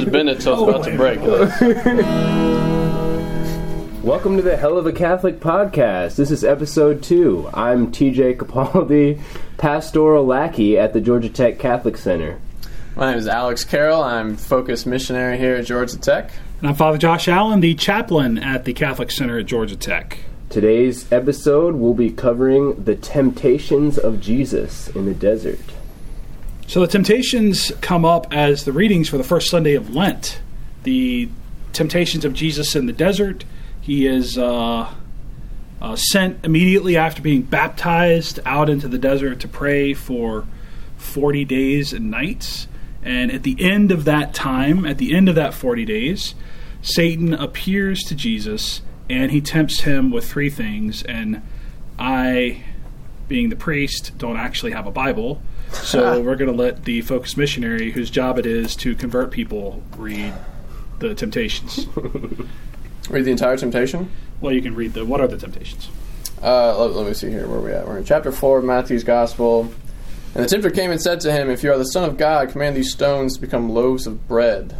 just bend it so it's about to break. Welcome to the Hell of a Catholic podcast. This is episode two. I'm TJ Capaldi, pastoral lackey at the Georgia Tech Catholic Center. My name is Alex Carroll. I'm focused missionary here at Georgia Tech. And I'm Father Josh Allen, the chaplain at the Catholic Center at Georgia Tech. Today's episode will be covering the temptations of Jesus in the desert. So the temptations come up as the readings for the first Sunday of Lent. The temptations of Jesus in the desert. He is uh, uh, sent immediately after being baptized out into the desert to pray for 40 days and nights. And at the end of that time, at the end of that 40 days, Satan appears to Jesus and he tempts him with three things. And I, being the priest, don't actually have a Bible. So we're going to let the focus missionary, whose job it is to convert people, read the temptations. Read the entire temptation. Well, you can read the. What are the temptations? Uh, let, let me see here where we at. We're in chapter four of Matthew's Gospel. And the tempter came and said to him, "If you are the Son of God, command these stones to become loaves of bread."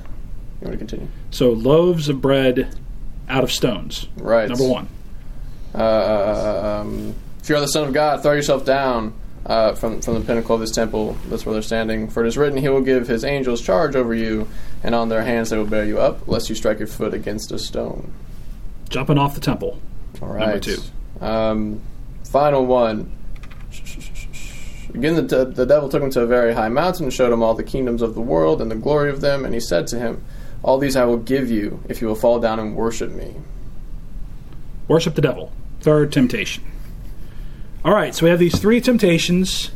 You want to continue? So loaves of bread out of stones. Right. Number one. Uh, um, if you are the Son of God, throw yourself down uh, from from the pinnacle of His temple. That's where they're standing. For it is written, He will give His angels charge over you, and on their hands they will bear you up, lest you strike your foot against a stone. Jumping off the temple. All right. Number two. Um, final one. Again, the, the devil took him to a very high mountain and showed him all the kingdoms of the world and the glory of them. And he said to him, All these I will give you if you will fall down and worship me. Worship the devil. Third temptation. All right, so we have these three temptations,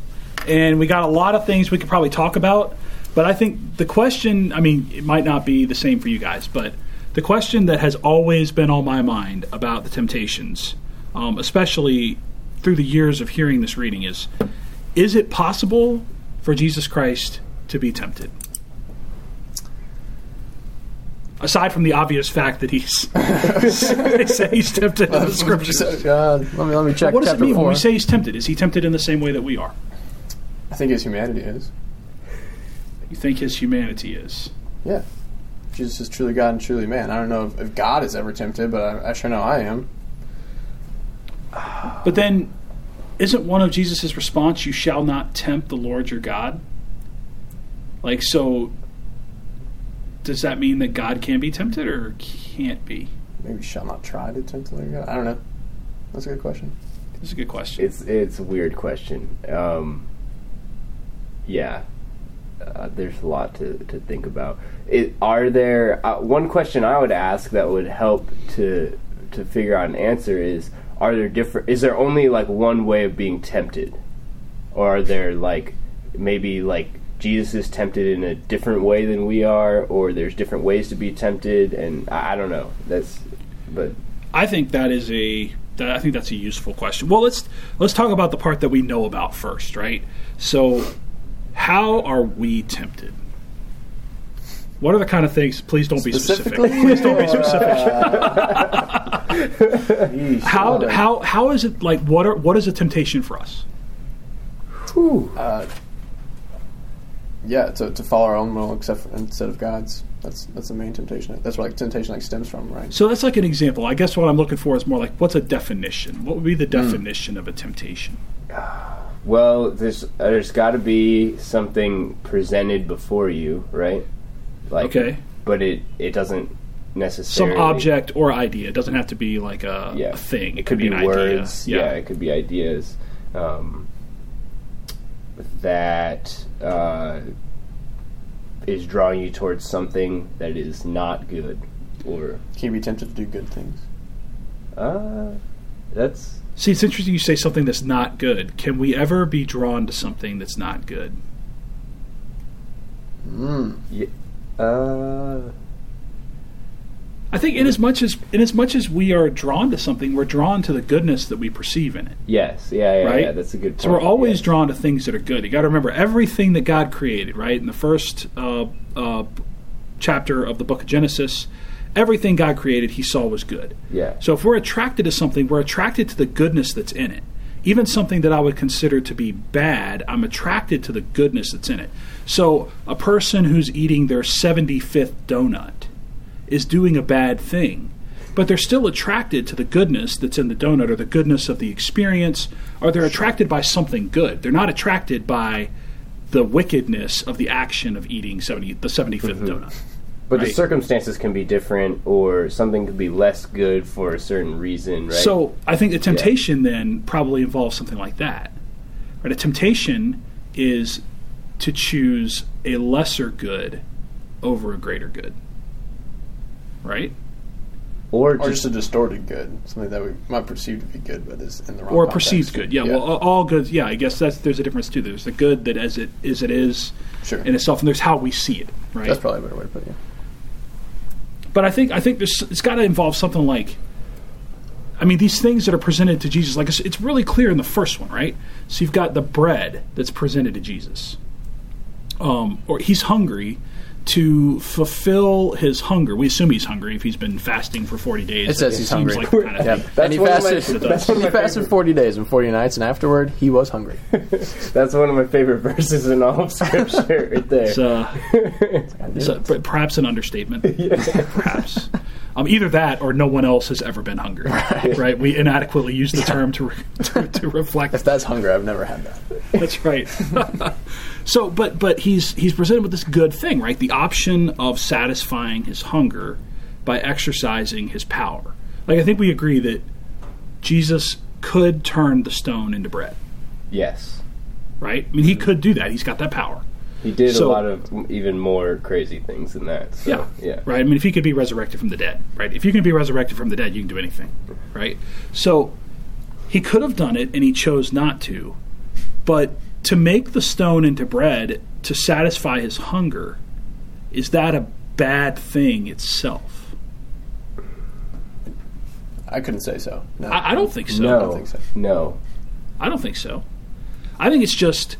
and we got a lot of things we could probably talk about. But I think the question, I mean, it might not be the same for you guys, but the question that has always been on my mind about the temptations, um, especially through the years of hearing this reading, is is it possible for Jesus Christ to be tempted? Aside from the obvious fact that he's they say he's tempted in the scriptures. Uh, let me let me check What does it mean four. when we say he's tempted? Is he tempted in the same way that we are? I think his humanity is. You think his humanity is? Yeah. Jesus is truly God and truly man. I don't know if, if God is ever tempted, but I, I sure know I am. But then, isn't one of Jesus' response, "You shall not tempt the Lord your God"? Like, so does that mean that God can be tempted or can't be? Maybe shall not try to tempt the Lord God. I don't know. That's a good question. That's a good question. It's it's a weird question. Um, yeah, uh, there's a lot to, to think about. It, are there uh, one question I would ask that would help to to figure out an answer is are there different is there only like one way of being tempted or are there like maybe like Jesus is tempted in a different way than we are or there's different ways to be tempted and I, I don't know that's but I think that is a that I think that's a useful question. Well, let's let's talk about the part that we know about first, right? So, how are we tempted? What are the kind of things? Please don't be specific. Please don't be specific. How how how is it like? What are what is a temptation for us? Uh, yeah, to, to follow our own will except for, instead of God's. That's that's the main temptation. That's where like temptation like stems from, right? So that's like an example. I guess what I'm looking for is more like what's a definition? What would be the definition of a temptation? Well, there's there's got to be something presented before you, right? Like, Okay. but it it doesn't necessarily Some object or idea. It doesn't have to be like a, yeah a thing. It could be an idea. words. Yeah. it could be ideas um, that uh, is drawing you towards something that is not good, or Can you be tempted to do good things? uh, that's See, it's interesting you say something that's not good. Can we ever be drawn to something that's not good? Mm. yeah, uh, I think in as much as in as much as we are drawn to something, we're drawn to the goodness that we perceive in it. yes, yeah, yeah, Right? yeah. That's a good. Point. So we're always yeah. drawn to things that are good. You got to remember everything that God created, right? In the first uh, uh, chapter of the book of Genesis, everything God created, He saw was good. Yeah. So if we're attracted to something, we're attracted to the goodness that's in it. even something that I would consider to be bad, I'm attracted to the goodness that's in it. So a person who's eating their 75th donut is doing a bad thing, but they're still attracted to the goodness that's in the donut or the goodness of the experience, or they're attracted by something good. They're not attracted by the wickedness of the action of eating 70, the 75th mm-hmm. donut. But the circumstances can be different, or something could be less good for a certain reason, right? So I think the temptation then probably involves something like that. Right? A temptation is to choose a lesser good over a greater good. Right? or Or just, just a distorted good, something that we might perceive to be good, but is in the wrong Or a context. perceived good. Yeah, well all good yeah, I guess that's there's a difference too. There's the good that as it is it is Sure. in itself and there's how we see it, right? That's probably a better way to put it. But I think I think there's it's got to involve something like. I mean, these things that are presented to Jesus, like it's, it's really clear in the first one, right? So you've got the bread that's presented to Jesus, um, or he's hungry to fulfill his hunger. We assume he's hungry if he's been fasting for forty days. It says he's hungry. Like the kind of Yeah. thing. And he one of my- fasted, that's he fasted favorite- 40 days and 40 nights, and afterward, he was hungry. that's one of my favorite verses in all of Scripture, right there. It's, uh, it's a- p- perhaps an understatement. Perhaps. Um, either that or no one else has ever been hungry. Right? We inadequately use the term to, re- to, to reflect if that's hunger, I've never had that. That's right. so, but but he's he's presented with this good thing, right? The option of satisfying his hunger by exercising his power. Like I think we agree that Jesus could turn the stone into bread, yes, right? I mean, he could do that. He's got that power. He did So- a lot of even more crazy things than that. So, Yeah. yeah, Right? I mean, if he could be resurrected from the dead, right? If you can be resurrected from the dead, you can do anything, right? So he could have done it and he chose not to. But to make the stone into bread to satisfy his hunger, is that a bad thing itself? I couldn't say so. No. I, I don't think so. No, don't think so. no. I don't think so. I think it's just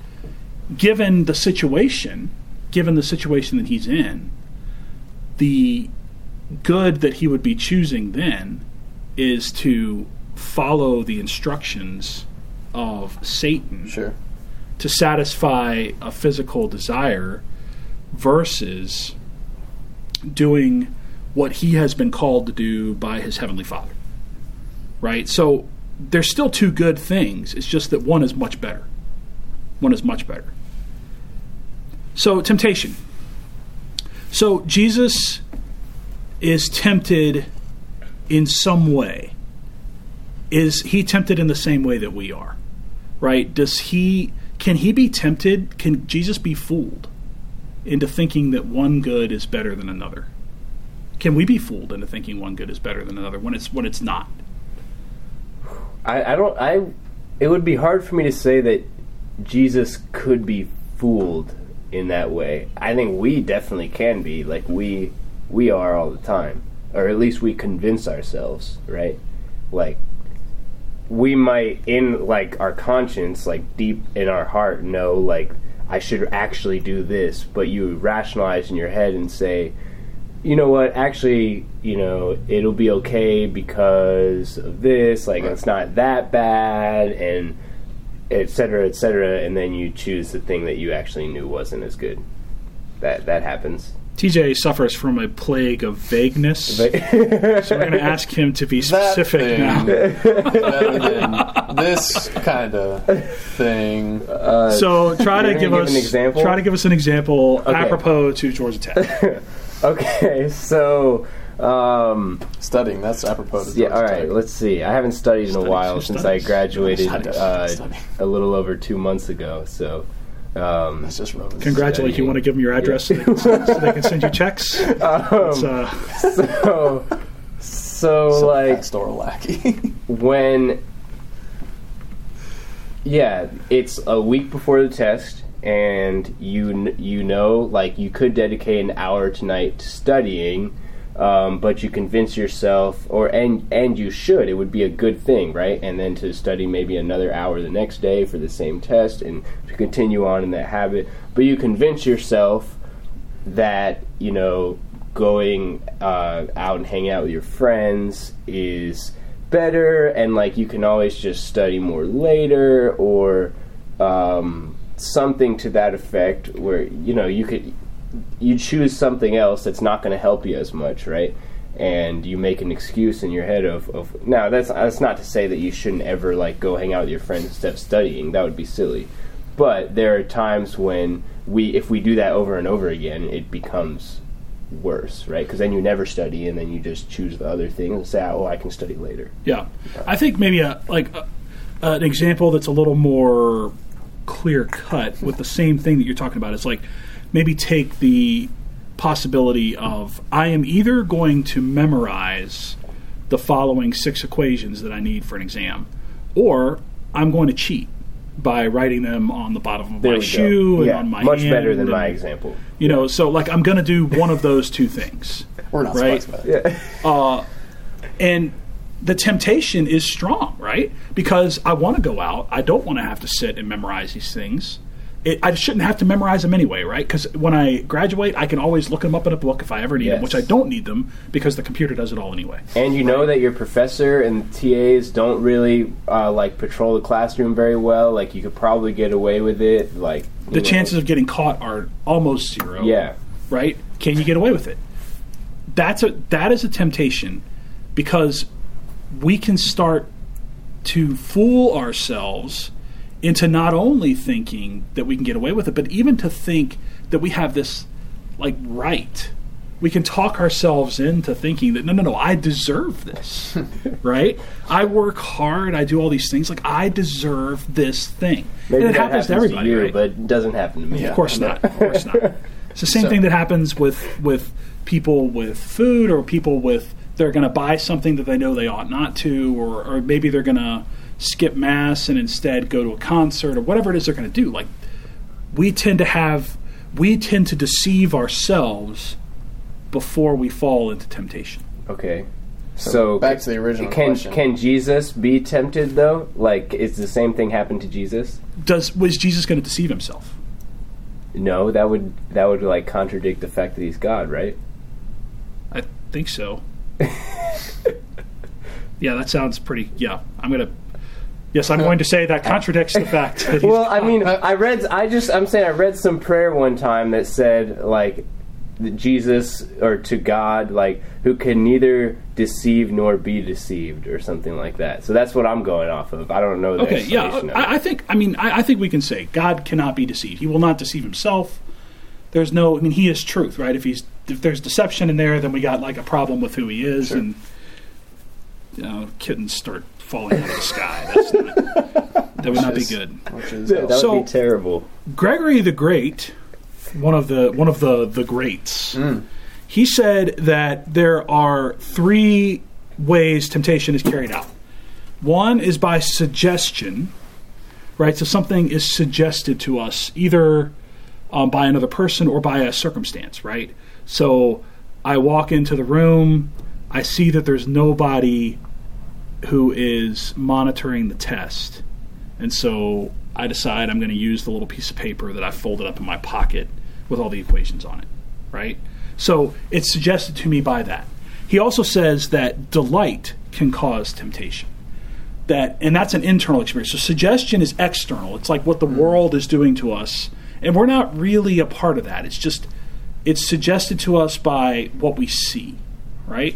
given the situation, given the situation that he's in, the good that he would be choosing then is to follow the instructions of Satan Sure. to satisfy a physical desire versus doing what he has been called to do by his heavenly father. Right? So there's still two good things. It's just that one is much better. One is much better. So, temptation. So, Jesus is tempted in some way. Is he tempted in the same way that we are? Right? Does he can he be tempted? Can Jesus be fooled into thinking that one good is better than another? Can we be fooled into thinking one good is better than another when it's when it's not? I, I don't. I. It would be hard for me to say that Jesus could be fooled in that way. I think we definitely can be. Like we, we are all the time, or at least we convince ourselves, right? Like we might, in like our conscience, like deep in our heart, know like I should actually do this, but you rationalize in your head and say, you know what actually you know it'll be okay because of this like it's not that bad and et cetera et cetera and then you choose the thing that you actually knew wasn't as good that that happens TJ suffers from a plague of vagueness, but so we're going to ask him to be That specific thing. now. Better than this kind of thing. Uh, so try to gonna give give us an example? Try to give us an example Okay. apropos to Georgia Tech. okay so um Studying, that's apropos to yeah all right let's see i haven't studied in a Studies, while since studies? i graduated Studies, uh, studies. a little over two months ago so um That's just Roman. Congratulate you. Want to give them your address so, they can send, so they can send you checks? It's, uh, so so So like pastoral lackey. when yeah it's a week before the test and you kn- you know like you could dedicate an hour tonight to studying um, but you convince yourself or and and you should it would be a good thing right? And then to study maybe another hour the next day for the same test and to continue on in that habit. But you convince yourself that you know going uh, out and hanging out with your friends is better and like you can always just study more later or um, something to that effect where you know you could you choose something else that's not going to help you as much right? And you make an excuse in your head of, of now that's that's not to say that you shouldn't ever like go hang out with your friends instead of studying. That would be silly. But there are times when we if we do that over and over again it becomes worse right? Because then you never study and then you just choose the other thing and say oh i can study later. Yeah, I think maybe a like a, an example that's a little more clear cut with the same thing that you're talking about It's like maybe take the possibility of I am either going to memorize the following six equations that I need for an exam, or I'm going to cheat by writing them on the bottom of there my shoe go and yeah on my much hand better than my example You know, so like I'm going to do one of those two things. We're not Right. surprised by that. yeah uh, and the temptation is strong, right? Because I want to go out. I don't want to have to sit and memorize these things. It, I shouldn't have to memorize them anyway, right? Because when I graduate, I can always look them up in a book if I ever need them, which I don't need them because the computer does it all anyway. And you know that your professor and TAs don't really uh, like patrol the classroom very well. Like you could probably get away with it. Like The know. chances of getting caught are almost zero. Yeah. Right? Can you get away with it? That's a that is a temptation because we can start to fool ourselves into not only thinking that we can get away with it, but even to think that we have this like right. We can talk ourselves into thinking that no, no, no, I deserve this, right? I work hard, I do all these things, like I deserve this thing, Maybe and it that happens, to everybody, you, right? but it doesn't happen to me. Of course not. Of course not. It's the same So- thing that happens with with people with food or people with they're going to buy something that they know they ought not to, or or maybe they're going to skip mass and instead go to a concert or whatever it is they're going to do. Like we tend to have we tend to deceive ourselves before we fall into temptation. Okay. So, back to the original can question. can Jesus be tempted though? Like, is the same thing happen to Jesus? Does was Jesus going to deceive himself? No, that would that would like contradict the fact that he's God, right? I think so. Yeah, that sounds pretty. Yeah, I'm gonna. Yes, I'm going to say that contradicts the fact that he's. Well, I mean, I read. I just. I'm saying I read some prayer one time that said like Jesus or to God like who can neither deceive nor be deceived or something like that. So that's what I'm going off of. I don't know. Okay, yeah. I, I think. I mean, I, I think we can say God cannot be deceived. He will not deceive himself. There's no. I mean, He is truth, right? If he's if there's deception in there, then we got like a problem with who He is, and you know, kittens start falling out of the sky. That's not, that would not be good. That would So- be terrible. Gregory the Great, one of the one of the the greats, he said that there are three ways temptation is carried out. One is by suggestion, right? So something is suggested to us either um, by another person or by a circumstance, right? So I walk into the room, I see that there's nobody who is monitoring the test. And so I decide I'm going to use the little piece of paper that I folded up in my pocket with all the equations on it, right? So it's suggested to me by that. He also says that delight can cause temptation. That and that's an internal experience. So suggestion is external. It's like what the world is doing to us, and we're not really a part of that. It's just it's suggested to us by what we see, right?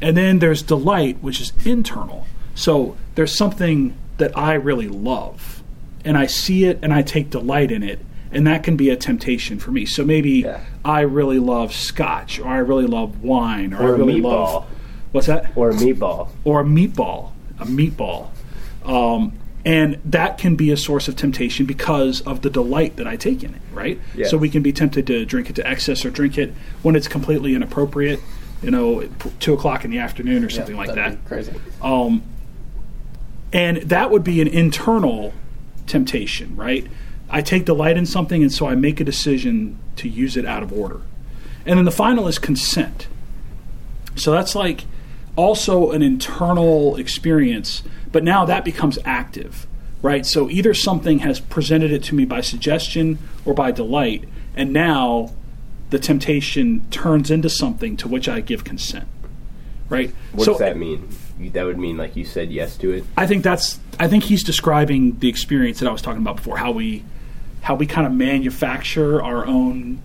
And then there's delight, which is internal. So there's something that I really love, and I see it and I take delight in it, and that can be a temptation for me. So maybe Yeah. I really love scotch, or I really love wine, or, Or I a really meatball. love what's that? Or a meatball. or a meatball, a meatball. Um, and that can be a source of temptation because of the delight that I take in it, right? Yeah. So we can be tempted to drink it to excess or drink it when it's completely inappropriate, you know, at two o'clock in the afternoon or something like that'd that. crazy. Um, and that would be an internal temptation, right? I take delight in something, and so I make a decision to use it out of order. And then the final is consent. So that's like also an internal experience, but now that becomes active, right? So either something has presented it to me by suggestion or by delight, and now the temptation turns into something to which I give consent, right? What so does that mean? That would mean like you said yes to it. I think that's I think he's describing the experience that I was talking about before, how we how we kind of manufacture our own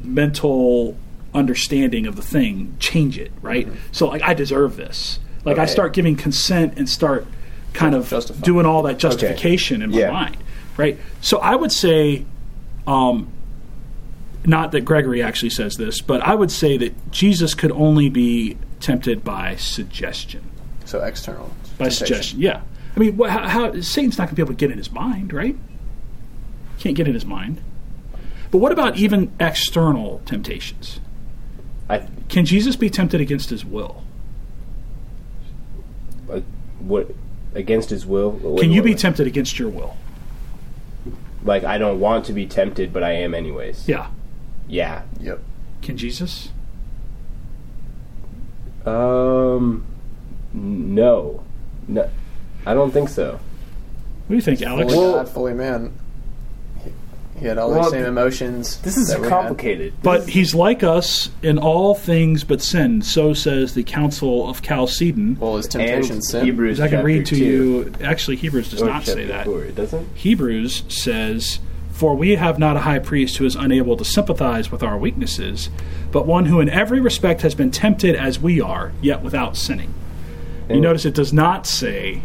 mental understanding of the thing, change it, right? Mm-hmm. So like I deserve this. Like I start giving consent and start kind of Justifying. doing all that justification in my Yeah. mind, right? So I would say um not that Gregory actually says this, but I would say that Jesus could only be tempted by suggestion So external. by suggestion. Yeah, I mean, wha- how, how Satan's not going to be able to get in his mind, right? Can't get in his mind. But what about even external temptations? I Can Jesus be tempted against his will? What against his will. What- Can you what- be tempted against your will? like I don't want to be tempted, but I am anyways. Yeah. Yeah. Yep. Can Jesus? Um. No. No. I don't think so. What do you think, Alex? Fully Well- God, fully man. He, he had all Well, the same emotions. This is that had. complicated. But he's like us in all things but sin. So says the Council of Chalcedon. Well, is And temptation sin? Hebrews. I can read to two. you. Actually, Hebrews does Or not say that. four, It doesn't. Hebrews says, For we have not a high priest who is unable to sympathize with our weaknesses, but one who in every respect has been tempted as we are, yet without sinning. You notice it does not say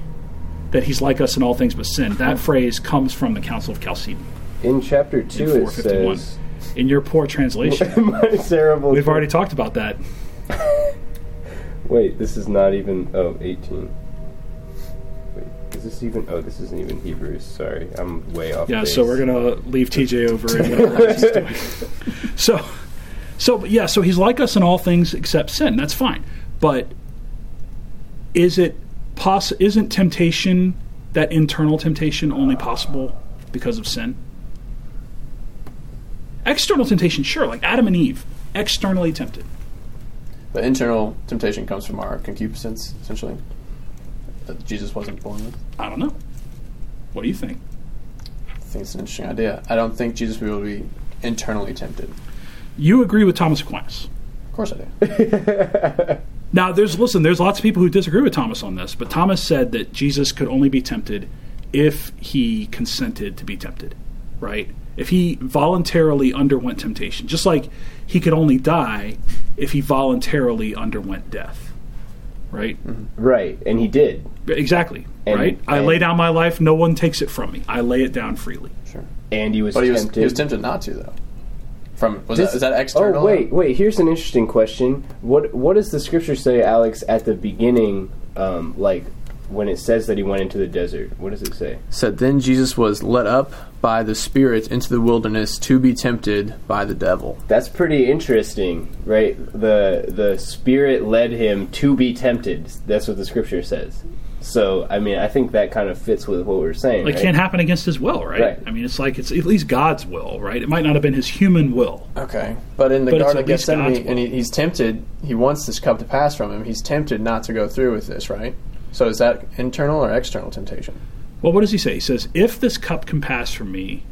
that he's like us in all things but sin. That phrase comes from the Council of Chalcedon In chapter two, in it says. In your poor translation, My terrible. we've already talked about that. Wait, this is not even. Oh, 18. Wait, is this even. Oh, this isn't even Hebrews. Sorry, I'm way off. Yeah, base. so we're gonna leave TJ over and whatever else he's doing. So, so yeah, so he's like us in all things except sin. That's fine, but is it poss- Isn't temptation that internal temptation only possible because of sin? External temptation, sure, like Adam and Eve, externally tempted. But internal temptation comes from our concupiscence, essentially. That Jesus wasn't born with. I don't know. What do you think? I think it's an interesting idea. I don't think Jesus will be internally tempted. You agree with Thomas Aquinas. Of course I do. Now, there's listen. There's lots of people who disagree with Thomas on this, but Thomas said that Jesus could only be tempted if he consented to be tempted, right? If he voluntarily underwent temptation, just like he could only die if he voluntarily underwent death, right? Right, and he did. Exactly, And- right? I lay down my life; no one takes it from me. I lay it down freely. Sure. And he was But he was, tempted. he was tempted not to, though. From was This- that, is that external? Oh wait, wait. Here's an interesting question. What What does the scripture say, Alex, at the beginning? Um, like when it says that he went into the desert. What does it say? Said then Jesus was led up by the Spirit into the wilderness to be tempted by the devil. That's pretty interesting, right? The the spirit led him to be tempted. That's what the scripture says. So, I mean, I think that kind of fits with what we're saying. It right? can't happen against his will, right? Right. I mean, it's like it's at least God's will, right? It might not have been his human will. Okay, but in the But it's Garden at of Gethsemane, and he, he's tempted. He wants this cup to pass from him. He's tempted not to go through with this, right? So is that internal or external temptation? Well, what does he say? He says, "If this cup can pass from me,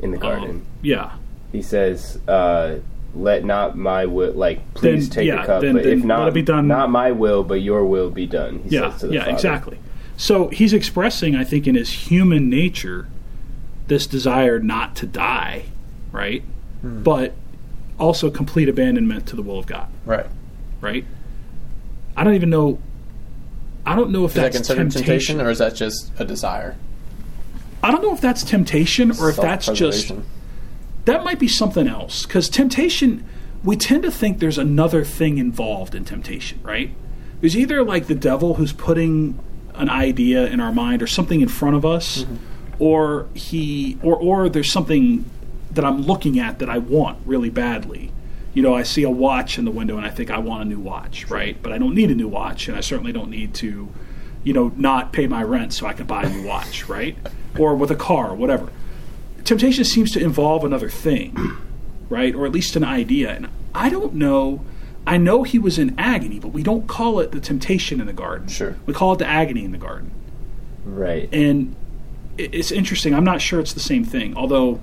in the garden. um, yeah, he says, uh, "Let not my will, like, please Then, take yeah, the cup, then- but then if not, let it be done- not my will, but your will be done." He yeah, says to the yeah, Father. exactly." So he's expressing, I think, in his human nature, this desire not to die, right? Hmm. But also complete abandonment to the will of God, Right. right? I don't even know. I don't know if Is that that's considered temptation, temptation. or is that just a desire? I don't know if that's temptation or if that's just that might be something else because temptation we tend to think there's another thing involved in temptation right there's either like the devil who's putting an idea in our mind or something in front of us mm-hmm. or he or or there's something that i'm looking at that i want really badly you know i see a watch in the window and i think i want a new watch right but i don't need a new watch and i certainly don't need to you know not pay my rent so i can buy a new watch right or with a car whatever temptation seems to involve another thing, right? Or at least an idea. And I don't know. I know he was in agony, but we don't call it the temptation in the garden. Sure. We call it the agony in the garden. Right. And it's interesting. I'm not sure it's the same thing, although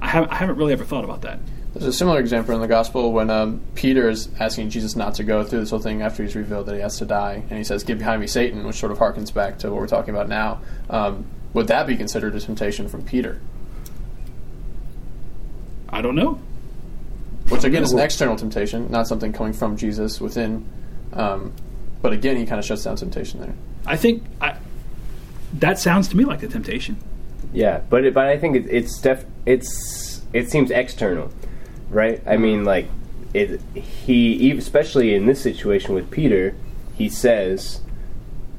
I, have, I haven't really ever thought about that. There's a similar example in the gospel when um, Peter is asking Jesus not to go through this whole thing after he's revealed that he has to die, and he says, "Get behind me, Satan," which sort of harkens back to what we're talking about now. Um, would that be considered a temptation from Peter? I don't know. Which again is an external temptation, not something coming from Jesus within. Um, but again, he kind of shuts down temptation there. I think I, that sounds to me like a temptation. Yeah, but it, but I think it, it's def, it's it seems external, right? I mean, mm-hmm. like it he especially in this situation with Peter, he says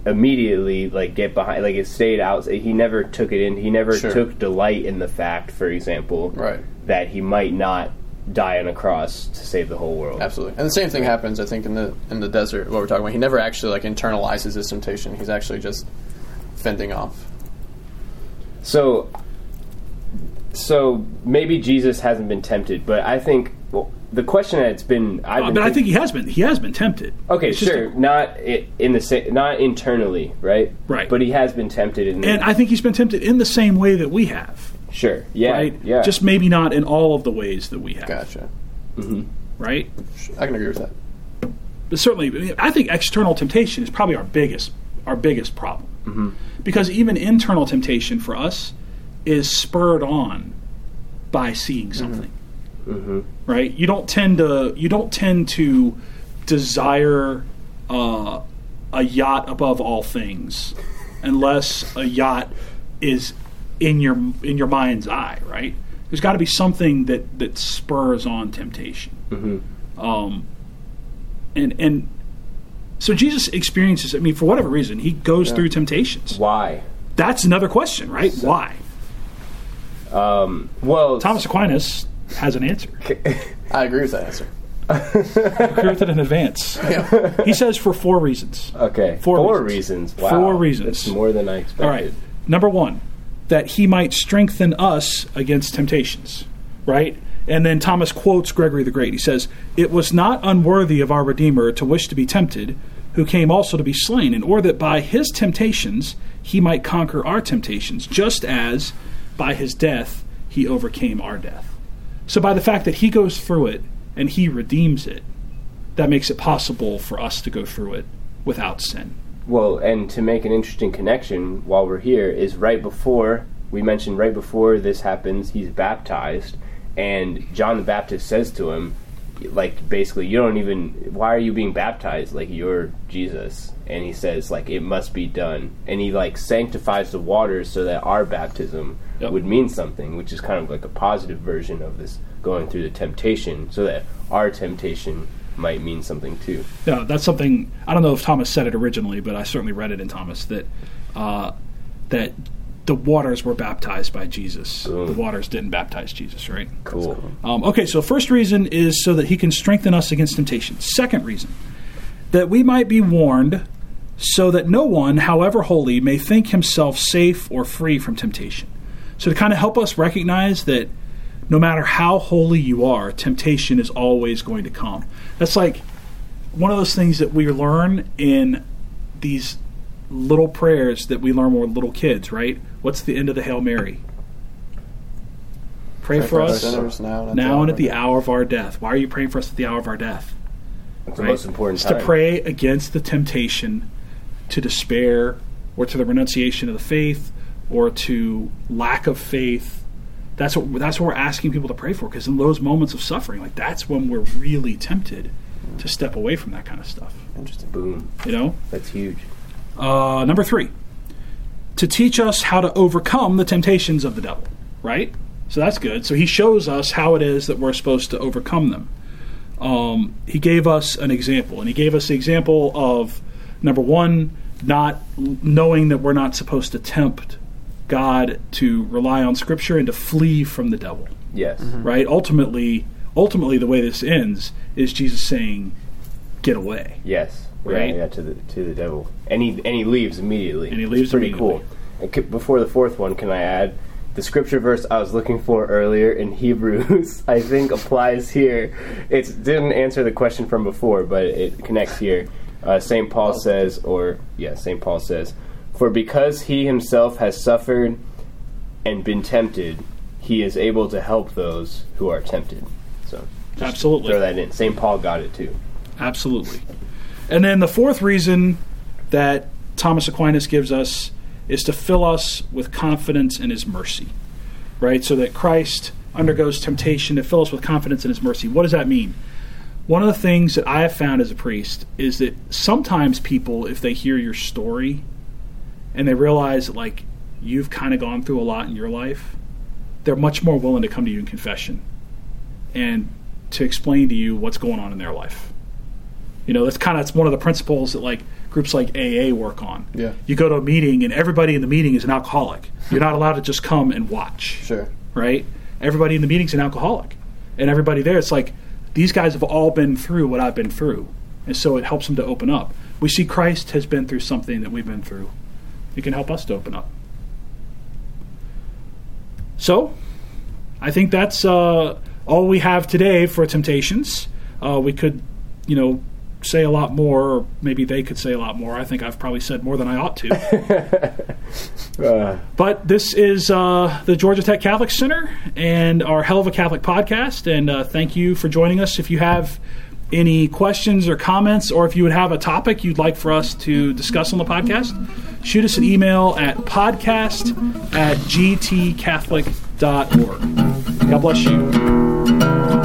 immediately like get behind like it stayed out he never took it in he never Sure. took delight in the fact for example Right. that he might not die on a cross to save the whole world Absolutely, and the same thing happens, I think, in the in the desert. What we're talking about, he never actually like internalizes his temptation. He's actually just fending off. So, so maybe Jesus hasn't been tempted, but I think well, the question that's been I've Uh, been but I think- think he has been. He has been tempted. okay, It's sure, a- not in the sa- not internally, right? Right. But he has been tempted in the, and I think he's been tempted in the same way that we have. sure, yeah, Right. yeah, Just maybe not in all of the ways that we have. Gotcha. Right. I can agree with that. But certainly, I, mean, I think external temptation is probably our biggest our biggest problem Mm-hmm. because even internal temptation for us is spurred on by seeing Mm-hmm. something. Right. You don't tend to you don't tend to desire uh, a yacht above all things unless a yacht is in your in your mind's eye. Right. There's got to be something that that spurs on temptation. Um, and and so Jesus experiences. I mean, for whatever reason, he goes through temptations. why? That's another question, right? Why? Um, well, Thomas Aquinas has an answer. I agree with that answer. Agree with it in advance. He says for four reasons. okay, Four four, reasons. reasons. Wow, Four reasons. That's more than I expected. All right. Number one, that he might strengthen us against temptations. Right? And then Thomas quotes Gregory the Great. He says, It was not unworthy of our Redeemer to wish to be tempted, who came also to be slain, in order that by his temptations he might conquer our temptations, just as by his death he overcame our death. So by the fact that he goes through it and he redeems it, that makes it possible for us to go through it without sin. Well, and to make an interesting connection while we're here is right before we mentioned right before this happens, he's baptized, and John the Baptist says to him, like basically, you don't even. Why are you being baptized? Like you're Jesus, and he says like it must be done, and he like sanctifies the waters so that our baptism Yep. would mean something, which is kind of like a positive version of this going through the temptation, so that our temptation might mean something too. Yeah, that's something I don't know if Thomas said it originally, but I certainly read it in Thomas that uh, that the waters were baptized by Jesus. The waters didn't baptize Jesus, right? Cool. Um, okay, so first reason is so that he can strengthen us against temptation. Second reason, that we might be warned so that no one, however holy, may think himself safe or free from temptation. So to kind of help us recognize that no matter how holy you are, temptation is always going to come. That's like one of those things that we learn in these little prayers that we learn when we're little kids, right? What's the end of the Hail Mary? Pray, for, our us sinners now, and now and at the hour. hour of our death. Why are you praying for us at the hour of our death? That's Right? the most important It's time. to pray against the temptation to despair or to the renunciation of the faith or to lack of faith. That's what that's what we're asking people to pray for because in those moments of suffering, like that's when we're really tempted to step away from that kind of stuff. Interesting. Boom. You know? That's huge. Uh, number three, to teach us how to overcome the temptations of the devil, right? So that's good. So he shows us how it is that we're supposed to overcome them. Um, he gave us an example, and he gave us the example of number one, not knowing that we're not supposed to tempt God to rely on Scripture and to flee from the devil Yes. right? Ultimately, ultimately, the way this ends is Jesus saying, "Get away." Yes. Right? Yeah, yeah, to the to the devil. And he and he leaves immediately. And he leaves pretty immediately. cool. And c- before the fourth one, can I add the scripture verse I was looking for earlier in Hebrews? I think applies here. It didn't answer the question from before, but it connects here. Uh, Saint Paul says, or yeah, Saint Paul says, "For because he himself has suffered and been tempted, he is able to help those who are tempted." So Absolutely. throw that in. St. Paul got it too. Absolutely. And then the fourth reason that Thomas Aquinas gives us is to fill us with confidence in his mercy, right? So that Christ undergoes temptation to fill us with confidence in his mercy. What does that mean? One of the things that I have found as a priest is that sometimes people, if they hear your story and they realize that, like, you've kind of gone through a lot in your life, they're much more willing to come to you in confession and to explain to you what's going on in their life. You know, that's kind of that's one of the principles that like groups like AA work on. Yeah. You go to a meeting and everybody in the meeting is an alcoholic. You're not allowed to just come and watch, Sure. right? Everybody in the meeting's an alcoholic, and everybody there, it's like these guys have all been through what I've been through, and so it helps them to open up. We see Christ has been through something that we've been through. It can help us to open up. So, I think that's uh, all we have today for temptations. Uh, we could, you know, say a lot more, or maybe they could say a lot more. I think I've probably said more than I ought to. Uh, but this is uh, the Georgia Tech Catholic Center and our Hell of a Catholic podcast. And uh, thank you for joining us. If you have any questions or comments, or if you would have a topic you'd like for us to discuss on the podcast, shoot us an email at podcast at gtcatholic.org. God bless you.